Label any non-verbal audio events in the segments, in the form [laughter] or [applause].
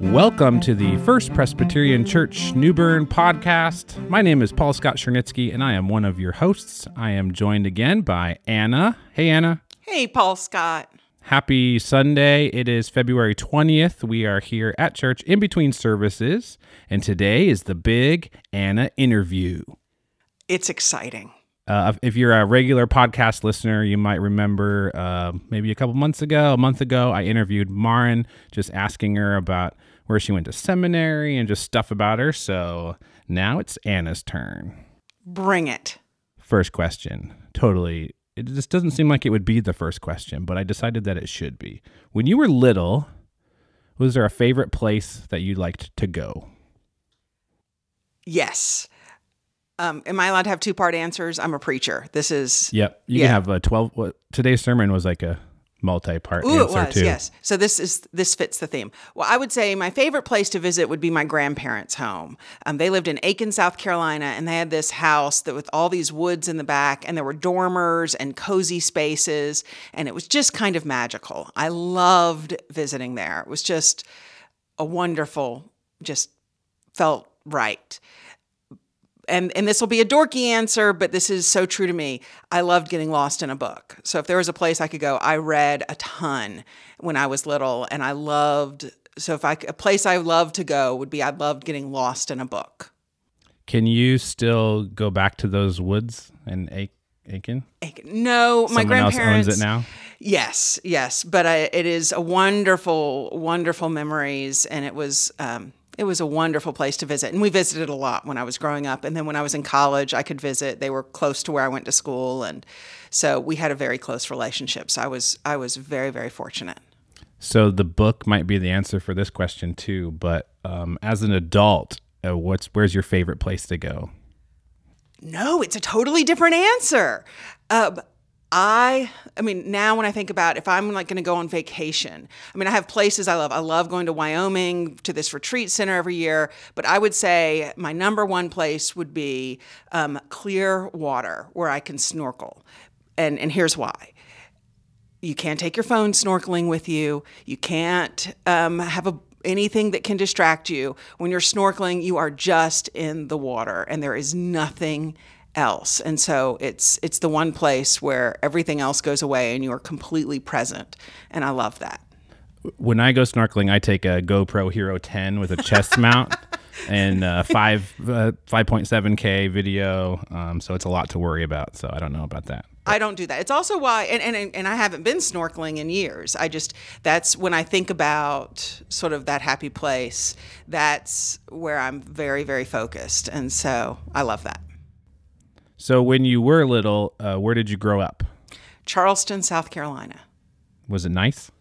Welcome to the First Presbyterian Church New Bern podcast. My name is Paul Scott Chernitsky, and I am one of your hosts. I am joined again by Anna. Hey, Anna. Hey, Paul Scott. Happy Sunday. It is February 20th. We are here at church in between services, and today is the big Anna interview. It's exciting. Uh, if you're a regular podcast listener, you might remember uh, maybe a couple months ago, a month ago, I interviewed Marin, just asking her about where she went to seminary and just stuff about her. So now it's Anna's turn. Bring it. First question. Totally. It just doesn't seem like it would be the first question, but I decided that it should be. When you were little, was there a favorite place that you liked to go? Yes. Um, am I allowed to have two part answers? I'm a preacher. This is. Yep. You Yeah. can have a 12. What, today's sermon was like a multi part Ooh, it answer, was too. yes. So this is this fits the theme. Well, I would say my favorite place to visit would be my grandparents' home. Um, they lived in Aiken, South Carolina, and they had this house that with all these woods in the back, and there were dormers and cozy spaces, and it was just kind of magical. I loved visiting there. It was just a wonderful, just felt right and and this will be a dorky answer, but this is so true to me. I loved getting lost in a book. So if there was a place I could go, I read a ton when I was little, and I loved. So if I a place I loved to go would be I loved getting lost in a book. Can you still go back to those woods in A- Aiken? No, my Someone else grandparents owns it now. Yes, yes, but I, it is a wonderful, wonderful memories, and it was um, it was a wonderful place to visit, and we visited a lot when I was growing up, and then when I was in college, I could visit. They were close to where I went to school, and so we had a very close relationship. So I was I was very very fortunate. So the book might be the answer for this question too. But um, as an adult, uh, what's where's your favorite place to go? No, it's a totally different answer. Uh, I, I mean, now when I think about if I'm like going to go on vacation, I mean, I have places I love. I love going to Wyoming to this retreat center every year, but I would say my number one place would be um, clear water where I can snorkel, and and here's why. You can't take your phone snorkeling with you. You can't um, have a anything that can distract you. When you're snorkeling, you are just in the water, and there is nothing else. And so it's it's the one place where everything else goes away, and you are completely present. And I love that. When I go snorkeling, I take a GoPro Hero 10 with a chest [laughs] mount and uh, five uh, 5.7 k video. Um, so it's a lot to worry about. So I don't know about that. I don't do that. It's also why, and, and and I haven't been snorkeling in years. I just that's when I think about sort of that happy place. That's where I'm very very focused, and so I love that. So when you were little, uh, where did you grow up? Charleston, South Carolina. Was it nice?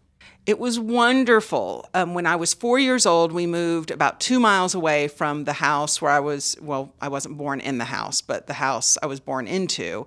It was wonderful. Um, when I was four years old, we moved about two miles away from the house where I was. Well, I wasn't born in the house, but the house I was born into.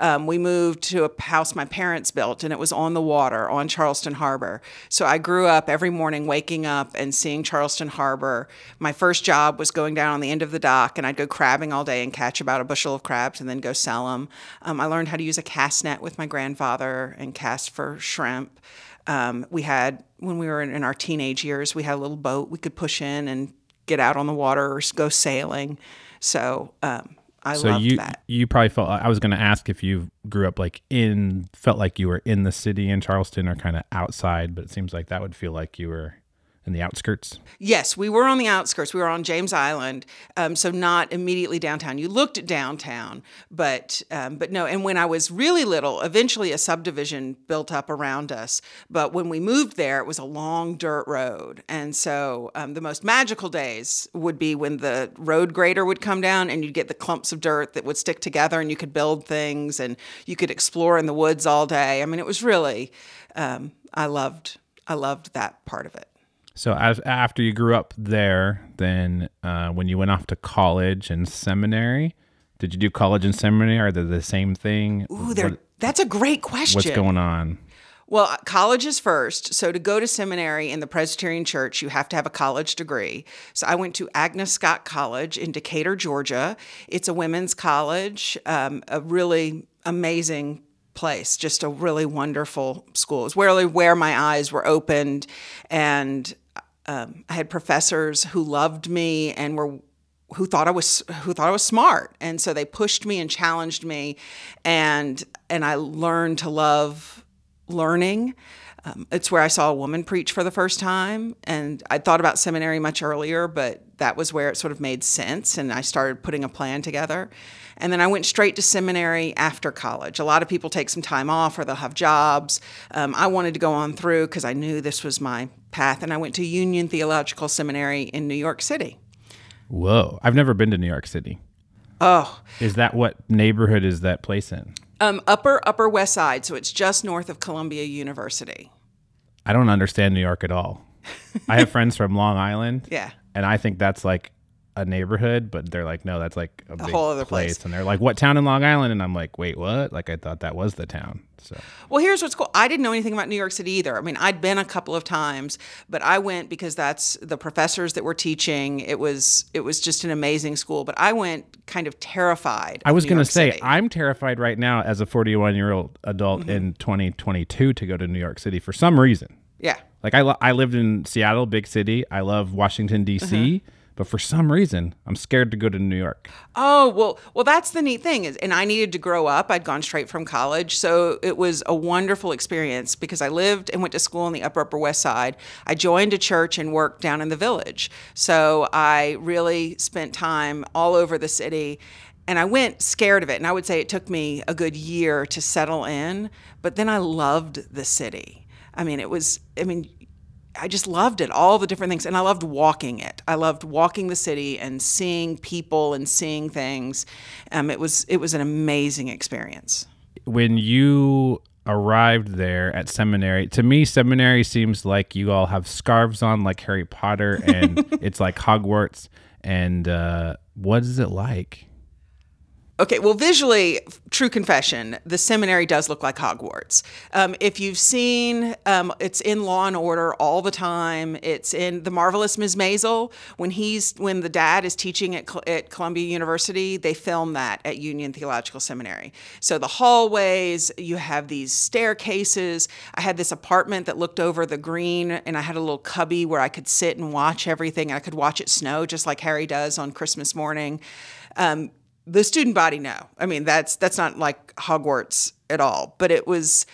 Um, we moved to a house my parents built, and it was on the water on Charleston Harbor. So I grew up every morning waking up and seeing Charleston Harbor. My first job was going down on the end of the dock, and I'd go crabbing all day and catch about a bushel of crabs and then go sell them. Um, I learned how to use a cast net with my grandfather and cast for shrimp. Um, we had when we were in, in our teenage years, we had a little boat we could push in and get out on the water or go sailing. So um, I so loved you that. you probably felt I was going to ask if you grew up like in felt like you were in the city in Charleston or kind of outside, but it seems like that would feel like you were in the outskirts. Yes, we were on the outskirts. We were on James Island, um, so not immediately downtown. You looked at downtown, but um, but no. And when I was really little, eventually a subdivision built up around us. But when we moved there, it was a long dirt road, and so um, the most magical days would be when the road grader would come down, and you'd get the clumps of dirt that would stick together, and you could build things, and you could explore in the woods all day. I mean, it was really, um, I loved I loved that part of it. So as after you grew up there, then uh, when you went off to college and seminary, did you do college and seminary? Are they the same thing? Ooh, they're, What- that's a great question. what's going on? Well, college is first. So to go to seminary in the Presbyterian Church, you have to have a college degree. So I went to Agnes Scott College in Decatur, Georgia. It's a women's college, um, a really amazing place, just a really wonderful school. It's really where my eyes were opened and um, I had professors who loved me and were who thought I was who thought I was smart, and so they pushed me and challenged me, and and I learned to love learning. Um, it's where I saw a woman preach for the first time, and I thought about seminary much earlier, but that was where it sort of made sense, and I started putting a plan together. And then I went straight to seminary after college. A lot of people take some time off or they'll have jobs. Um, I wanted to go on through because I knew this was my path, and I went to Union Theological Seminary in New York City. Whoa. I've never been to New York City. Oh, Is that what neighborhood is that place in? um, upper Upper West Side, so it's just north of Columbia University. I don't understand New York at all. I have [laughs] friends from Long Island. Yeah. And I think that's like a neighborhood, but they're like, no, that's like a, big whole other place. And they're like, what town in Long Island? And I'm like, wait, what? Like I thought that was the town. So Well, here's what's cool. I didn't know anything about New York City either. I mean, I'd been a couple of times, but I went because that's the professors that were teaching. It was it was just an amazing school. But I went kind of terrified. I was going to say, I'm terrified right now as a 41 year old adult Mm-hmm. in 2022 to go to New York City for some reason. yeah. Like I, I lived in Seattle, big city. I love Washington D.C., Mm-hmm. But for some reason, I'm scared to go to New York. Oh well, well that's the neat thing is, and I needed to grow up. I'd gone straight from college, so it was a wonderful experience because I lived and went to school on the Upper Upper West Side. I joined a church and worked down in the village, so I really spent time all over the city. And I went scared of it, and I would say it took me a good year to settle in. But then I loved the city. I mean, it was. I mean, I just loved it, all the different things. And I loved walking it. I loved walking the city and seeing people and seeing things. Um, it was it was an amazing experience. when you arrived there at seminary, to me, seminary seems like you all have scarves on like Harry Potter and [laughs] it's like Hogwarts. And uh, what is it like? Okay, well, visually, true confession, the seminary does look like Hogwarts. Um, if you've seen, um, it's in Law and Order all the time. It's in The Marvelous Mrs. Maisel when he's when the dad is teaching at, at Columbia University. They film that at Union Theological Seminary. So the hallways, you have these staircases. I had this apartment that looked over the green, and I had a little cubby where I could sit and watch everything. I could watch it snow just like Harry does on Christmas morning. Um, the student body no. I mean that's that's not like hogwarts at all but it was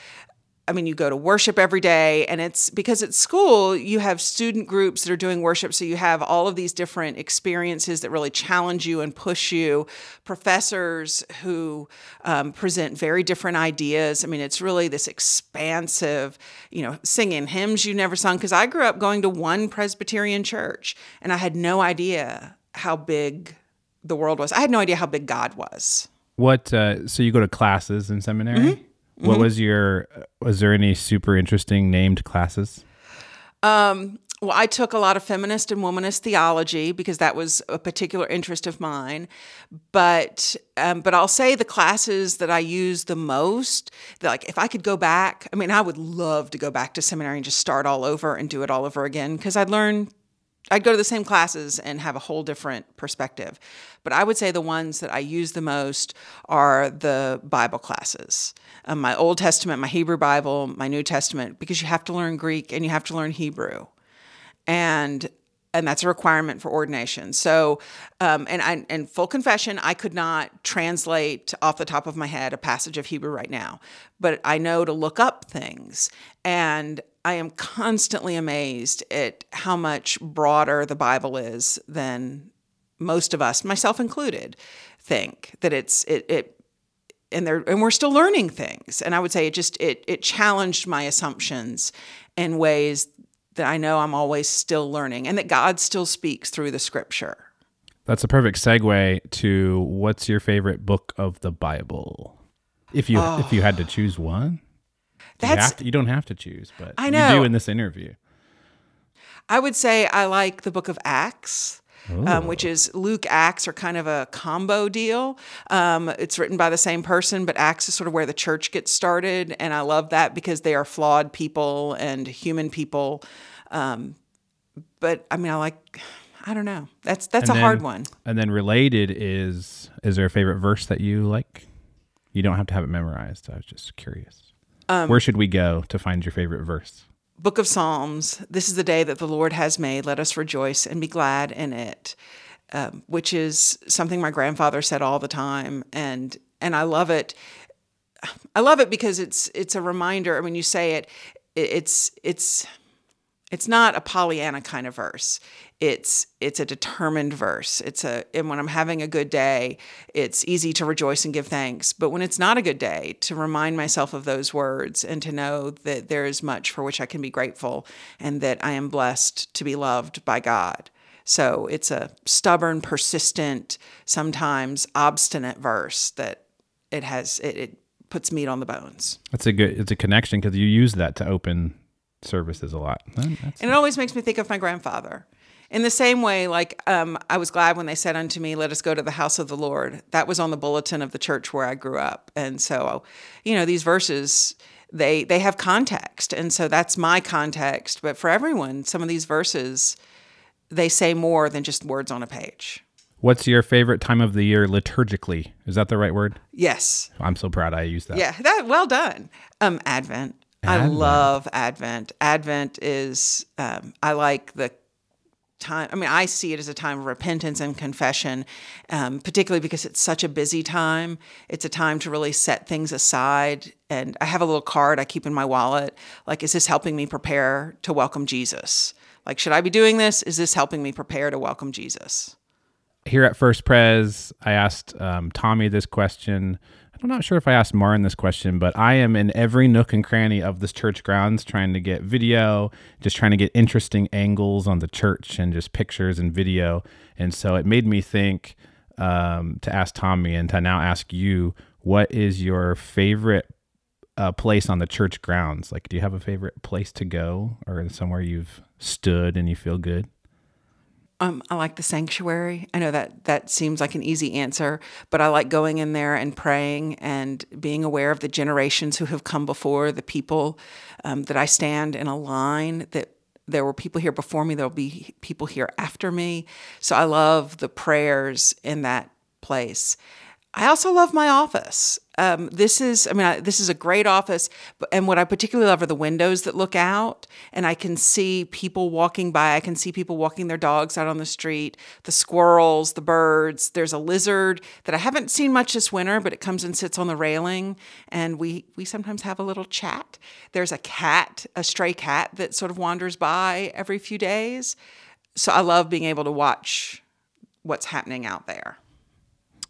i mean you go to worship every day and it's because at school you have student groups that are doing worship so you have all of these different experiences that really challenge you and push you. Professors who um, present very different ideas. I mean it's really this expansive you know singing hymns you never sung because i grew up going to one presbyterian church and i had no idea how big the world was. I had no idea how big God was. What, uh, so you go to classes in seminary? What was your, was there any super interesting named classes? Um, well, I took a lot of feminist and womanist theology because that was a particular interest of mine. But um, but I'll say the classes that I used the most, like if I could go back, I mean, I would love to go back to seminary and just start all over and do it all over again because I'd learn I'd go to the same classes and have a whole different perspective. But I would say the ones that I use the most are the Bible classes. Um, my Old Testament, my Hebrew Bible, my New Testament, because you have to learn Greek and you have to learn Hebrew. And and that's a requirement for ordination. So, um, and I, and full confession, I could not translate off the top of my head a passage of Hebrew right now, but I know to look up things, and I am constantly amazed at how much broader the Bible is than most of us, myself included, think that it's it it and they're and we're still learning things. And I would say it just it it challenged my assumptions in ways that I know I'm always still learning and that God still speaks through the scripture. That's a perfect segue to what's your favorite book of the Bible? If you if you had to oh. choose one, That's have to, you don't have to choose, but I know. you do in this interview. I would say I like the book of Acts. Um, which is Luke Acts are kind of a combo deal. Um, it's written by the same person, but Acts is sort of where the church gets started, and I love that because they are flawed people and human people. Um, but I mean, I like. I don't know. That's that's And a hard one. And then related is is there a favorite verse that you like? You don't have to have it memorized. I was just curious. Um, Where should we go to find your favorite verse? book of Psalms, this is the day that the Lord has made. Let us rejoice and be glad in it, um, which is something my grandfather said all the time. And, and I love it. I love it because it's, it's a reminder. When you say it, it's, it's, it's not a Pollyanna kind of verse. It's it's a determined verse. It's a and when I'm having a good day, it's easy to rejoice and give thanks. But when it's not a good day, to remind myself of those words and to know that there is much for which I can be grateful and that I am blessed to be loved by God. So it's a stubborn, persistent, sometimes obstinate verse that it has it, it puts meat on the bones. That's a good. It's a connection because you use that to open services a lot. and it always makes me think of my grandfather. In the same way, like um, I was glad when they said unto me, Let us go to the house of the Lord. That was on the bulletin of the church where I grew up. And so, you know, these verses, they they have context. And so that's my context. But for everyone, some of these verses, they say more than just words on a page. What's your favorite time of the year liturgically? Is that the right word? Yes. I'm so proud I used that. Yeah, that well done. Um, Advent. Advent. I love Advent. Advent is, um, I like the time. I mean, I see it as a time of repentance and confession, um, particularly because it's such a busy time. It's a time to really set things aside. And I have a little card I keep in my wallet. Like, is this helping me prepare to welcome Jesus? Like, should I be doing this? Is this helping me prepare to welcome Jesus? Here at First Pres, I asked um, Tommy this question I'm not sure if I asked Marin this question, but I am in every nook and cranny of this church grounds trying to get video, just trying to get interesting angles on the church and just pictures and video. And so it made me think um, to ask Tommy and to now ask you, what is your favorite uh, place on the church grounds? Like, do you have a favorite place to go or somewhere you've stood and you feel good? Um, I like the sanctuary. I know that that seems like an easy answer, but I like going in there and praying and being aware of the generations who have come before, the people um, that I stand in a line that there were people here before me, there'll be people here after me. So I love the prayers in that place. I also love my office. Um, this is, I mean, I, this is a great office, and what I particularly love are the windows that look out, and I can see people walking by. I can see people walking their dogs out on the street, the squirrels, the birds. There's a lizard that I haven't seen much this winter, but it comes and sits on the railing, and we we sometimes have a little chat. There's a cat, a stray cat that sort of wanders by every few days. So I love being able to watch what's happening out there.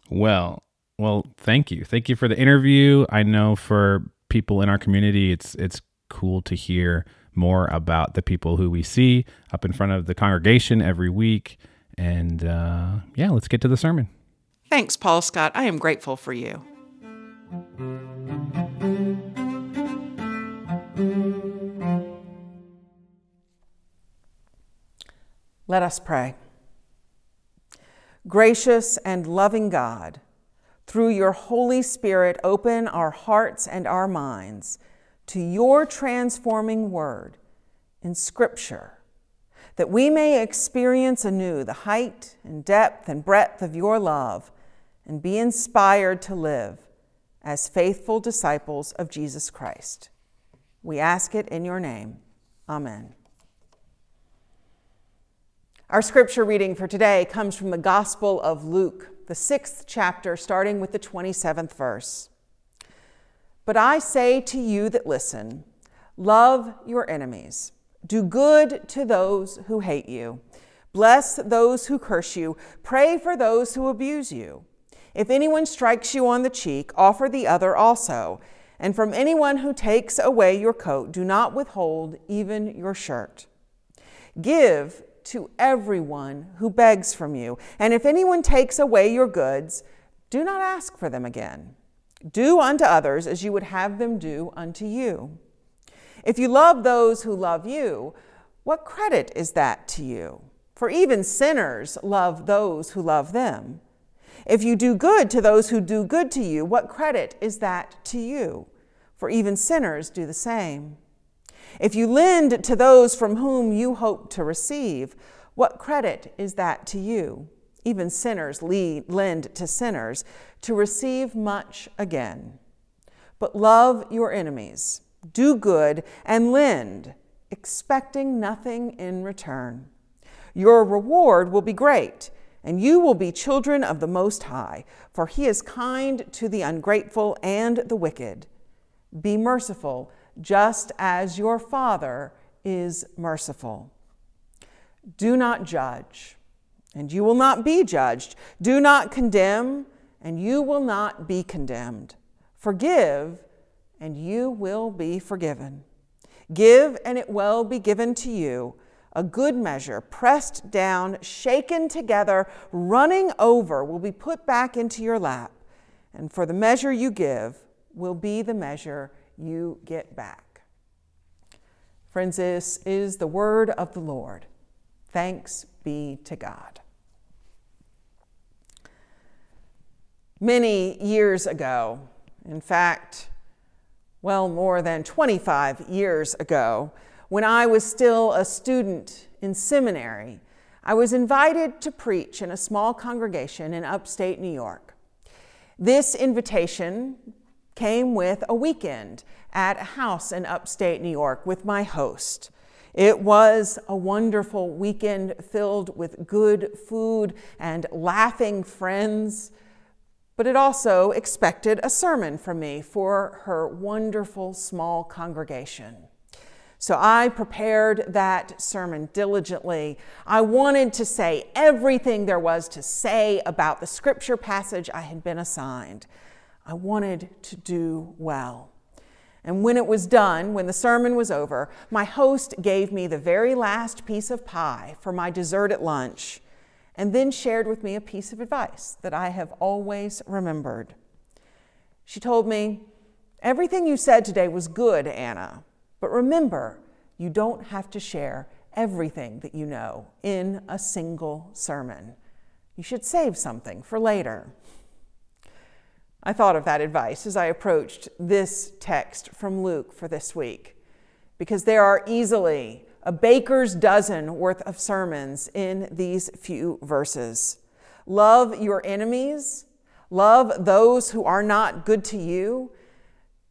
Well, well, thank you. Thank you for the interview. I know for people in our community, it's it's cool to hear more about the people who we see up in front of the congregation every week. And uh, yeah, let's get to the sermon. Thanks, Paul Scott. I am grateful for you. Let us pray. Gracious and loving God, through your Holy Spirit, open our hearts and our minds to your transforming word in Scripture, that we may experience anew the height and depth and breadth of your love and be inspired to live as faithful disciples of Jesus Christ. We ask it in your name. Amen. Our scripture reading for today comes from the Gospel of Luke the sixth chapter, starting with the 27th verse. But I say to you that listen, love your enemies, do good to those who hate you, bless those who curse you, pray for those who abuse you. If anyone strikes you on the cheek, offer the other also. And from anyone who takes away your coat, do not withhold even your shirt. Give to everyone who begs from you. And if anyone takes away your goods, do not ask for them again. Do unto others as you would have them do unto you. If you love those who love you, what credit is that to you? For even sinners love those who love them. If you do good to those who do good to you, what credit is that to you? For even sinners do the same. If you lend to those from whom you hope to receive, what credit is that to you? Even sinners lead, lend to sinners to receive much again. But love your enemies, do good, and lend, expecting nothing in return. Your reward will be great, and you will be children of the Most High, for He is kind to the ungrateful and the wicked. Be merciful, just as your Father is merciful. Do not judge, and you will not be judged. Do not condemn, and you will not be condemned. Forgive, and you will be forgiven. Give, and it will be given to you a good measure, pressed down, shaken together, running over, will be put back into your lap. And for the measure you give will be the measure you get back. Friends, this is the word of the Lord. Thanks be to God. Many years ago, in fact, well, more than 25 years ago, when I was still a student in seminary, I was invited to preach in a small congregation in upstate New York. This invitation came with a weekend at a house in upstate New York with my host. It was a wonderful weekend filled with good food and laughing friends, but it also expected a sermon from me for her wonderful small congregation. So I prepared that sermon diligently. I wanted to say everything there was to say about the scripture passage I had been assigned. I wanted to do well. And when it was done, when the sermon was over, my host gave me the very last piece of pie for my dessert at lunch, and then shared with me a piece of advice that I have always remembered. She told me, Everything you said today was good, Anna. But remember, you don't have to share everything that you know in a single sermon. You should save something for later. I thought of that advice as I approached this text from Luke for this week, because there are easily a baker's dozen worth of sermons in these few verses. Love your enemies, love those who are not good to you,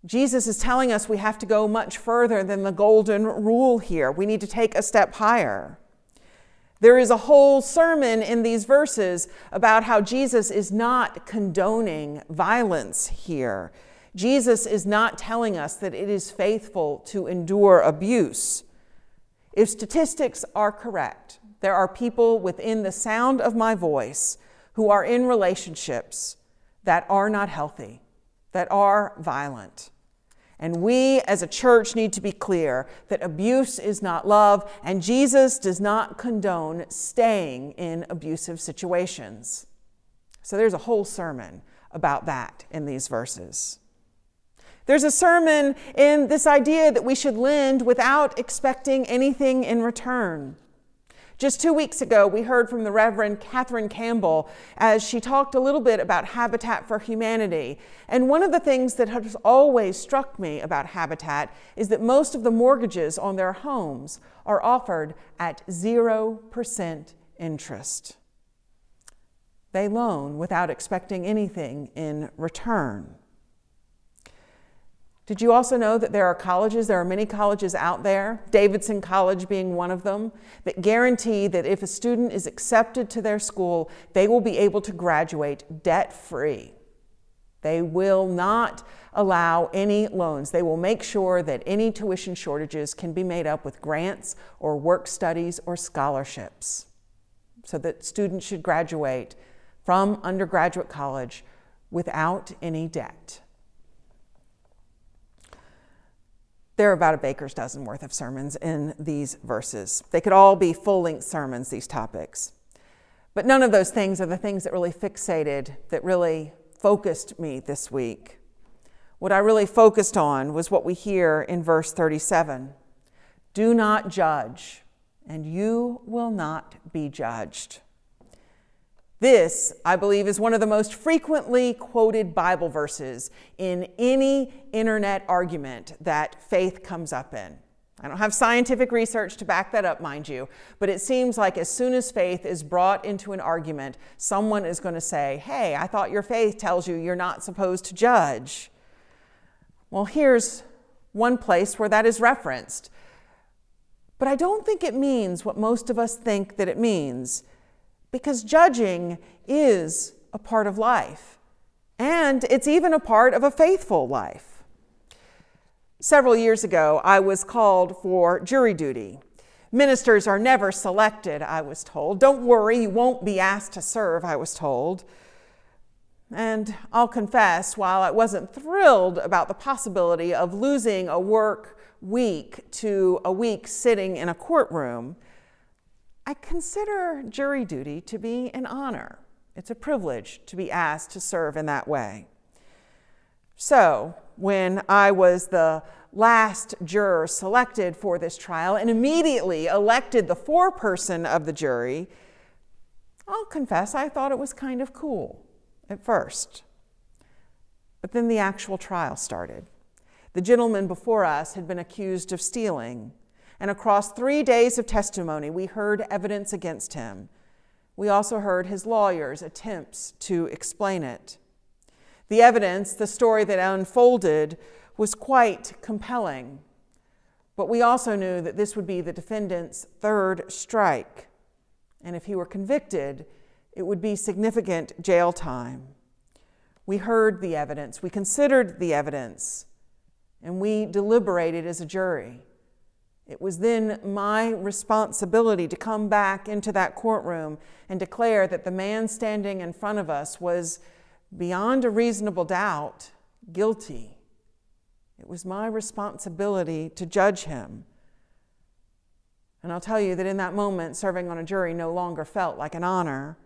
Jesus is telling us we have to go much further than the golden rule here. We need to take a step higher. There is a whole sermon in these verses about how Jesus is not condoning violence here. Jesus is not telling us that it is faithful to endure abuse. If statistics are correct, there are people within the sound of my voice who are in relationships that are not healthy, that are violent. And we as a church need to be clear that abuse is not love, and Jesus does not condone staying in abusive situations. So there's a whole sermon about that in these verses. There's a sermon in this idea that we should lend without expecting anything in return. Just two weeks ago, we heard from the Reverend Catherine Campbell as she talked a little bit about Habitat for Humanity. And one of the things that has always struck me about Habitat is that most of the mortgages on their homes are offered at 0% interest. They loan without expecting anything in return. Did you also know that there are colleges, there are many colleges out there, Davidson College being one of them, that guarantee that if a student is accepted to their school, they will be able to graduate debt free. They will not allow any loans. They will make sure that any tuition shortages can be made up with grants or work studies or scholarships so that students should graduate from undergraduate college without any debt. There are about a baker's dozen worth of sermons in these verses. They could all be full length sermons, these topics. But none of those things are the things that really fixated, that really focused me this week. What I really focused on was what we hear in verse 37 Do not judge, and you will not be judged. This, I believe, is one of the most frequently quoted Bible verses in any internet argument that faith comes up in. I don't have scientific research to back that up, mind you, but it seems like as soon as faith is brought into an argument, someone is going to say, Hey, I thought your faith tells you you're not supposed to judge. Well, here's one place where that is referenced But I don't think it means what most of us think that it means, because judging is a part of life, and it's even a part of a faithful life. Several years ago, I was called for jury duty. Ministers are never selected, I was told. Don't worry, you won't be asked to serve, I was told. And I'll confess, while I wasn't thrilled about the possibility of losing a work week to a week sitting in a courtroom, I consider jury duty to be an honor. It's a privilege to be asked to serve in that way. So, when I was the last juror selected for this trial and immediately elected the foreperson of the jury, I'll confess I thought it was kind of cool at first. But then the actual trial started. The gentleman before us had been accused of stealing, and across three days of testimony, we heard evidence against him. We also heard his lawyer's attempts to explain it. The evidence, the story that unfolded, was quite compelling. But we also knew that this would be the defendant's third strike. And if he were convicted, it would be significant jail time. We heard the evidence, we considered the evidence, and we deliberated as a jury. It was then my responsibility to come back into that courtroom and declare that the man standing in front of us was, beyond a reasonable doubt, guilty. It was my responsibility to judge him. And I'll tell you that in that moment, serving on a jury no longer felt like an honor.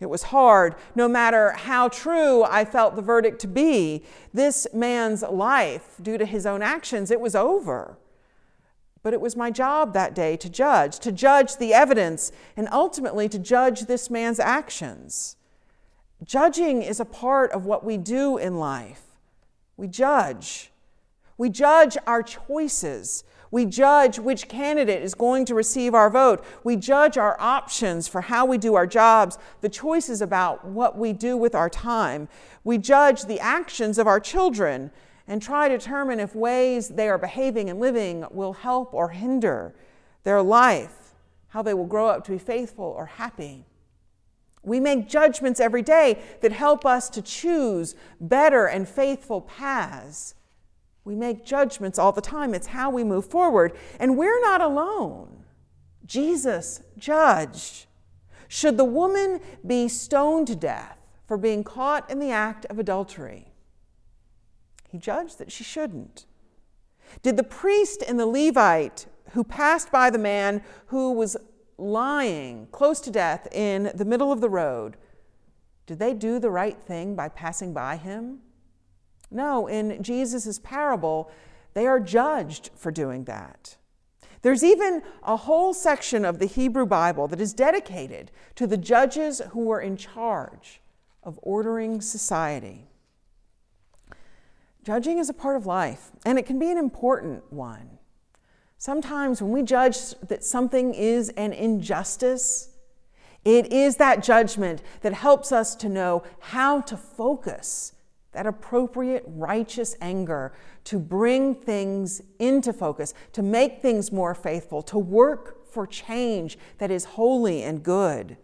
It was hard, no matter how true I felt the verdict to be. This man's life, due to his own actions, it was over. But it was my job that day to judge, to judge the evidence, and ultimately to judge this man's actions. Judging is a part of what we do in life. We judge. We judge our choices. We judge which candidate is going to receive our vote. We judge our options for how we do our jobs, the choices about what we do with our time. We judge the actions of our children and try to determine if ways they are behaving and living will help or hinder their life, how they will grow up to be faithful or happy. We make judgments every day that help us to choose better and faithful paths we make judgments all the time. It's how we move forward. And we're not alone. Jesus judged. Should the woman be stoned to death for being caught in the act of adultery? He judged that she shouldn't. Did the priest and the Levite who passed by the man who was lying close to death in the middle of the road, did they do the right thing by passing by him? No, in Jesus' parable, they are judged for doing that. There's even a whole section of the Hebrew Bible that is dedicated to the judges who were in charge of ordering society. Judging is a part of life, and it can be an important one. Sometimes when we judge that something is an injustice, it is that judgment that helps us to know how to focus that appropriate righteous anger to bring things into focus, to make things more faithful, to work for change that is holy and good.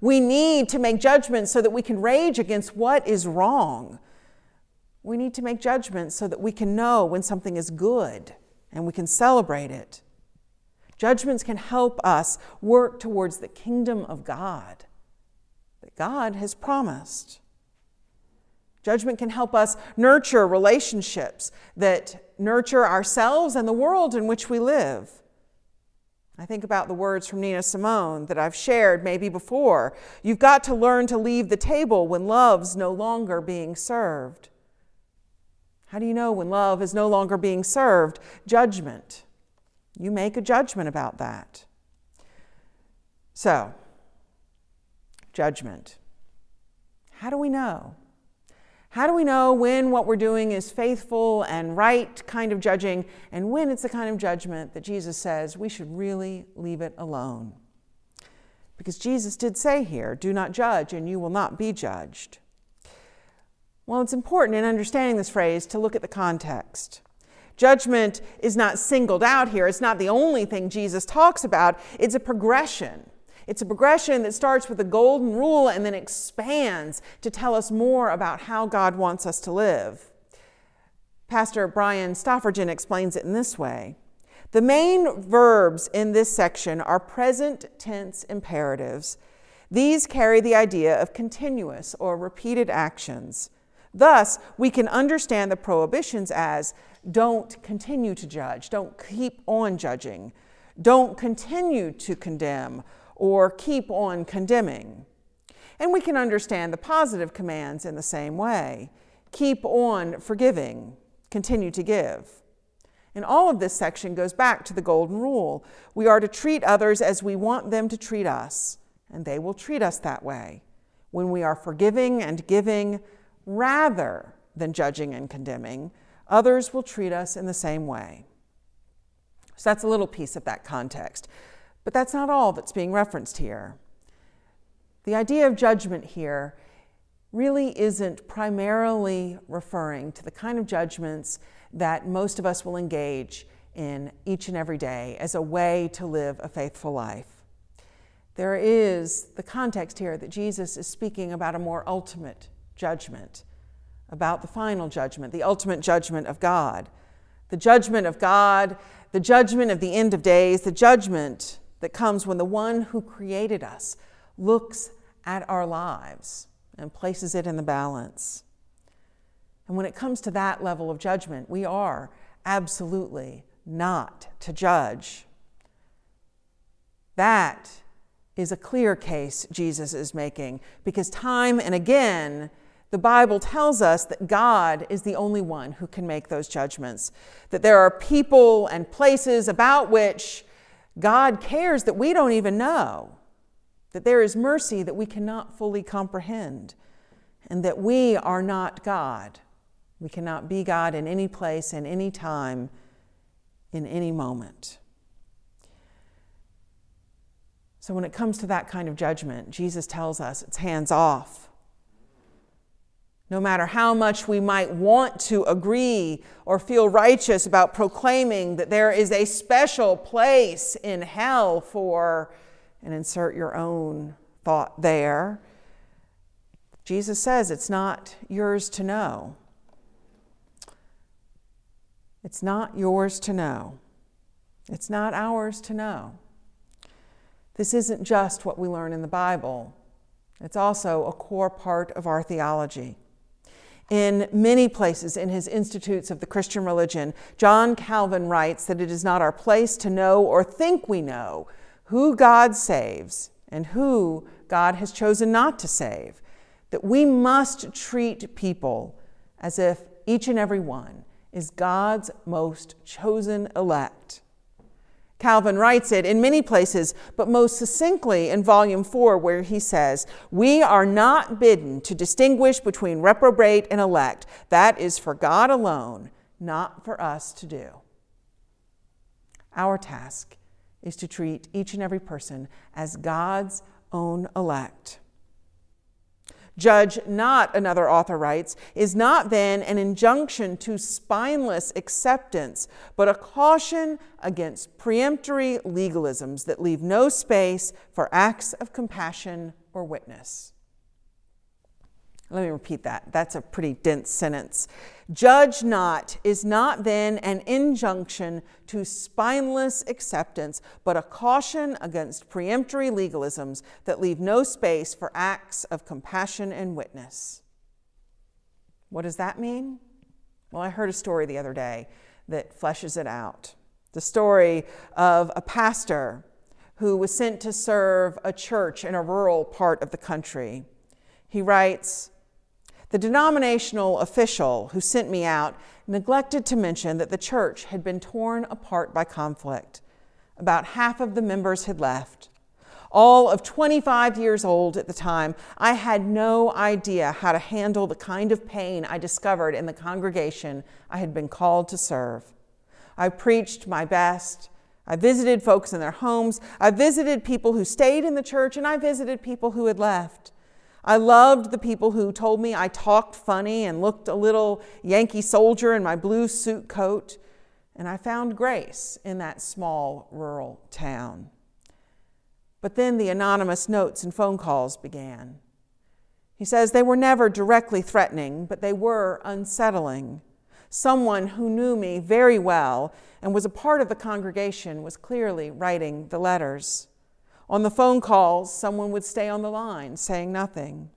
We need to make judgments so that we can rage against what is wrong. We need to make judgments so that we can know when something is good and we can celebrate it. Judgments can help us work towards the kingdom of God that God has promised. Judgment can help us nurture relationships that nurture ourselves and the world in which we live. I think about the words from Nina Simone that I've shared maybe before. You've got to learn to leave the table when love's no longer being served. How do you know when love is no longer being served? Judgment. You make a judgment about that. So, judgment. How do we know? How do we know when what we're doing is faithful and right kind of judging and when it's the kind of judgment that Jesus says we should really leave it alone? Because Jesus did say here, do not judge and you will not be judged. Well, it's important in understanding this phrase to look at the context. Judgment is not singled out here. It's not the only thing Jesus talks about. It's a progression. It's a progression that starts with the golden rule and then expands to tell us more about how God wants us to live. Pastor Brian Stoffregen explains it in this way The main verbs in this section are present tense imperatives. These carry the idea of continuous or repeated actions. Thus, we can understand the prohibitions as don't continue to judge, don't keep on judging, don't continue to condemn, or keep on condemning. And we can understand the positive commands in the same way keep on forgiving, continue to give. And all of this section goes back to the Golden Rule. We are to treat others as we want them to treat us, and they will treat us that way when we are forgiving and giving rather than judging and condemning others will treat us in the same way. So that's a little piece of that context. But that's not all that's being referenced here. The idea of judgment here really isn't primarily referring to the kind of judgments that most of us will engage in each and every day as a way to live a faithful life. There is the context here that Jesus is speaking about a more ultimate judgment about the final judgment, the ultimate judgment of God. The judgment of God, the judgment of the end of days, the judgment that comes when the one who created us looks at our lives and places it in the balance. And when it comes to that level of judgment, we are absolutely not to judge. That is a clear case Jesus is making because time and again, the Bible tells us that God is the only one who can make those judgments, that there are people and places about which God cares that we don't even know, that there is mercy that we cannot fully comprehend, and that we are not God. We cannot be God in any place, in any time, in any moment. So, when it comes to that kind of judgment, Jesus tells us it's hands off. No matter how much we might want to agree or feel righteous about proclaiming that there is a special place in hell for, and insert your own thought there, Jesus says it's not yours to know. It's not yours to know. It's not ours to know. This isn't just what we learn in the Bible, it's also a core part of our theology. In many places in his Institutes of the Christian Religion, John Calvin writes that it is not our place to know or think we know who God saves and who God has chosen not to save, that we must treat people as if each and every one is God's most chosen elect Calvin writes it in many places, but most succinctly in Volume 4, where he says, We are not bidden to distinguish between reprobate and elect. That is for God alone, not for us to do. Our task is to treat each and every person as God's own elect. Judge not, another author writes, is not then an injunction to spineless acceptance, but a caution against peremptory legalisms that leave no space for acts of compassion or witness. Let me repeat that. That's a pretty dense sentence. Judge not is not then an injunction to spineless acceptance, but a caution against peremptory legalisms that leave no space for acts of compassion and witness. What does that mean? Well, I heard a story the other day that fleshes it out. The story of a pastor who was sent to serve a church in a rural part of the country. He writes, the denominational official who sent me out neglected to mention that the church had been torn apart by conflict. About half of the members had left. All of 25 years old at the time, I had no idea how to handle the kind of pain I discovered in the congregation I had been called to serve. I preached my best. I visited folks in their homes. I visited people who stayed in the church, and I visited people who had left. I loved the people who told me I talked funny and looked a little Yankee soldier in my blue suit coat. And I found grace in that small rural town. But then the anonymous notes and phone calls began. He says they were never directly threatening, but they were unsettling. Someone who knew me very well and was a part of the congregation was clearly writing the letters. On the phone calls, someone would stay on the line saying nothing.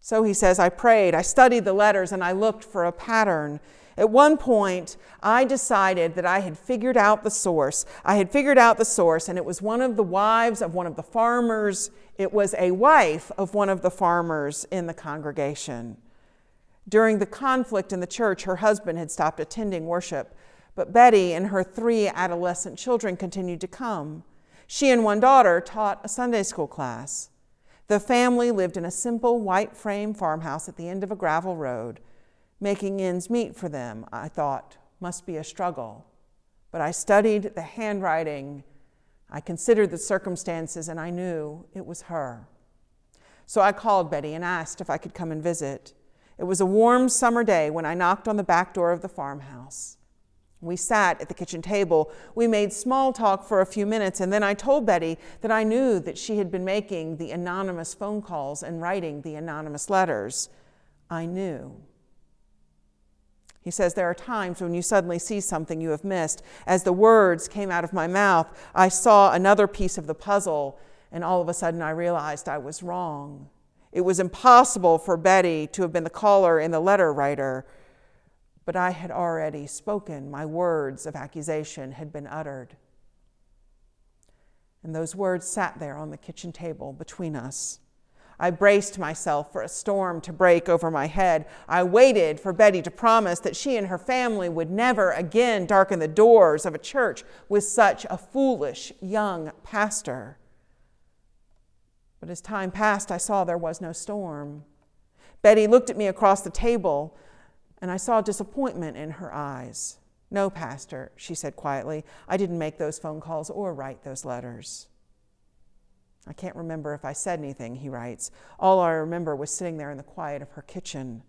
So he says, I prayed, I studied the letters, and I looked for a pattern. At one point, I decided that I had figured out the source. I had figured out the source, and it was one of the wives of one of the farmers. It was a wife of one of the farmers in the congregation. During the conflict in the church, her husband had stopped attending worship, but Betty and her three adolescent children continued to come. She and one daughter taught a Sunday school class. The family lived in a simple white frame farmhouse at the end of a gravel road. Making ends meet for them, I thought, must be a struggle. But I studied the handwriting, I considered the circumstances, and I knew it was her. So I called Betty and asked if I could come and visit. It was a warm summer day when I knocked on the back door of the farmhouse. We sat at the kitchen table. We made small talk for a few minutes, and then I told Betty that I knew that she had been making the anonymous phone calls and writing the anonymous letters. I knew. He says, There are times when you suddenly see something you have missed. As the words came out of my mouth, I saw another piece of the puzzle, and all of a sudden I realized I was wrong. It was impossible for Betty to have been the caller and the letter writer, but I had already spoken. My words of accusation had been uttered. And those words sat there on the kitchen table between us. I braced myself for a storm to break over my head. I waited for Betty to promise that she and her family would never again darken the doors of a church with such a foolish young pastor. But as time passed, I saw there was no storm. Betty looked at me across the table, and I saw disappointment in her eyes. No, Pastor, she said quietly, I didn't make those phone calls or write those letters. I can't remember if I said anything, he writes. All I remember was sitting there in the quiet of her kitchen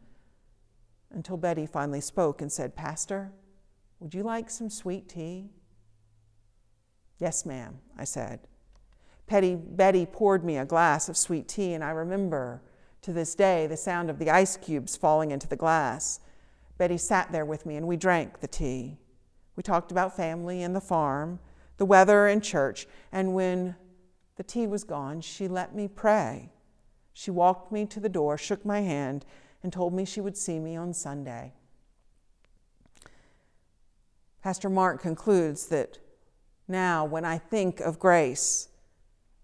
until Betty finally spoke and said, Pastor, would you like some sweet tea? Yes, ma'am, I said. Petty, Betty poured me a glass of sweet tea, and I remember to this day the sound of the ice cubes falling into the glass. Betty sat there with me, and we drank the tea. We talked about family and the farm, the weather and church, and when the tea was gone, she let me pray. She walked me to the door, shook my hand, and told me she would see me on Sunday. Pastor Mark concludes that now, when I think of grace,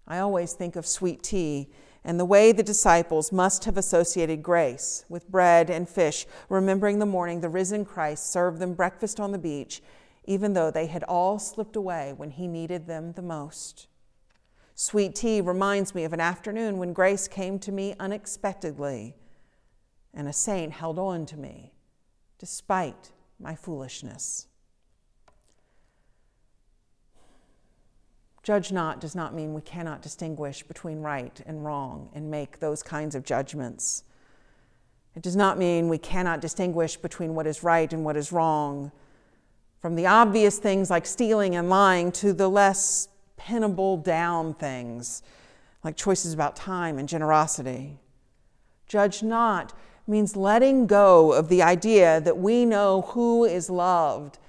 I always think of sweet tea and the way the disciples must have associated grace with bread and fish, remembering the morning the risen Christ served them breakfast on the beach, even though they had all slipped away when he needed them the most. Sweet tea reminds me of an afternoon when grace came to me unexpectedly, and a saint held on to me despite my foolishness. Judge not does not mean we cannot distinguish between right and wrong and make those kinds of judgments. It does not mean we cannot distinguish between what is right and what is wrong, from the obvious things like stealing and lying to the less pinnable down things like choices about time and generosity. Judge not means letting go of the idea that we know who is loved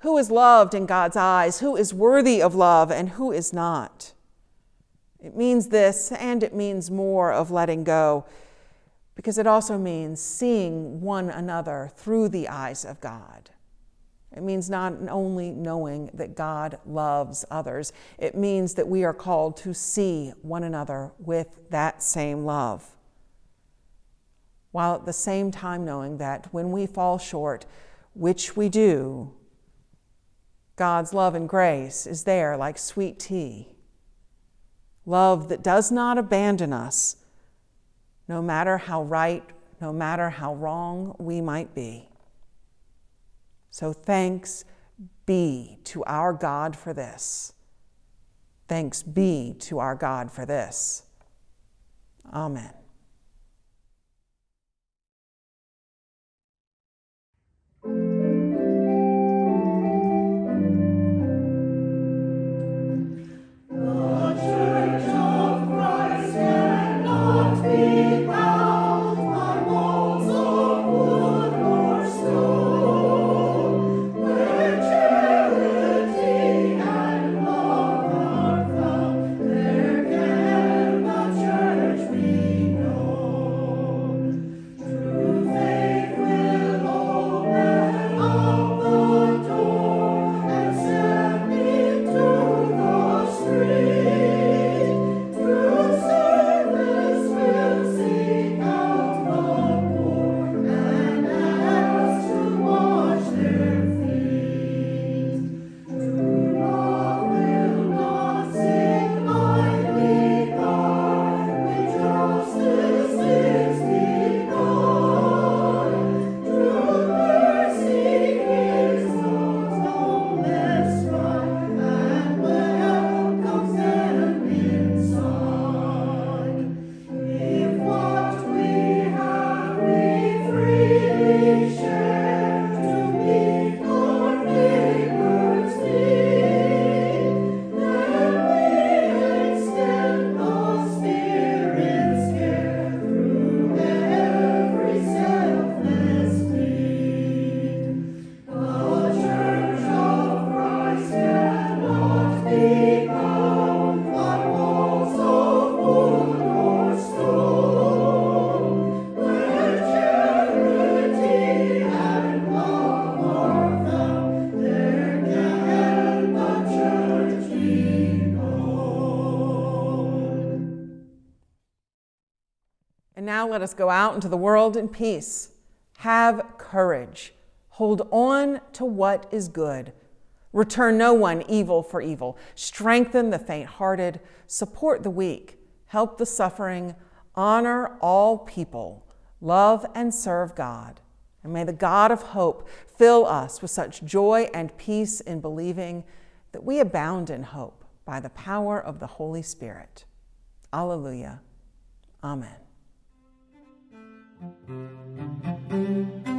who is loved in God's eyes, who is worthy of love, and who is not. It means this, and it means more of letting go, because it also means seeing one another through the eyes of God. It means not only knowing that God loves others, it means that we are called to see one another with that same love. While at the same time knowing that when we fall short, which we do, God's love and grace is there like sweet tea. Love that does not abandon us, no matter how right, no matter how wrong we might be. So thanks be to our God for this. Thanks be to our God for this. Amen. Us go out into the world in peace. Have courage. Hold on to what is good. Return no one evil for evil. Strengthen the faint hearted. Support the weak. Help the suffering. Honor all people. Love and serve God. And may the God of hope fill us with such joy and peace in believing that we abound in hope by the power of the Holy Spirit. Alleluia. Amen. Thank you.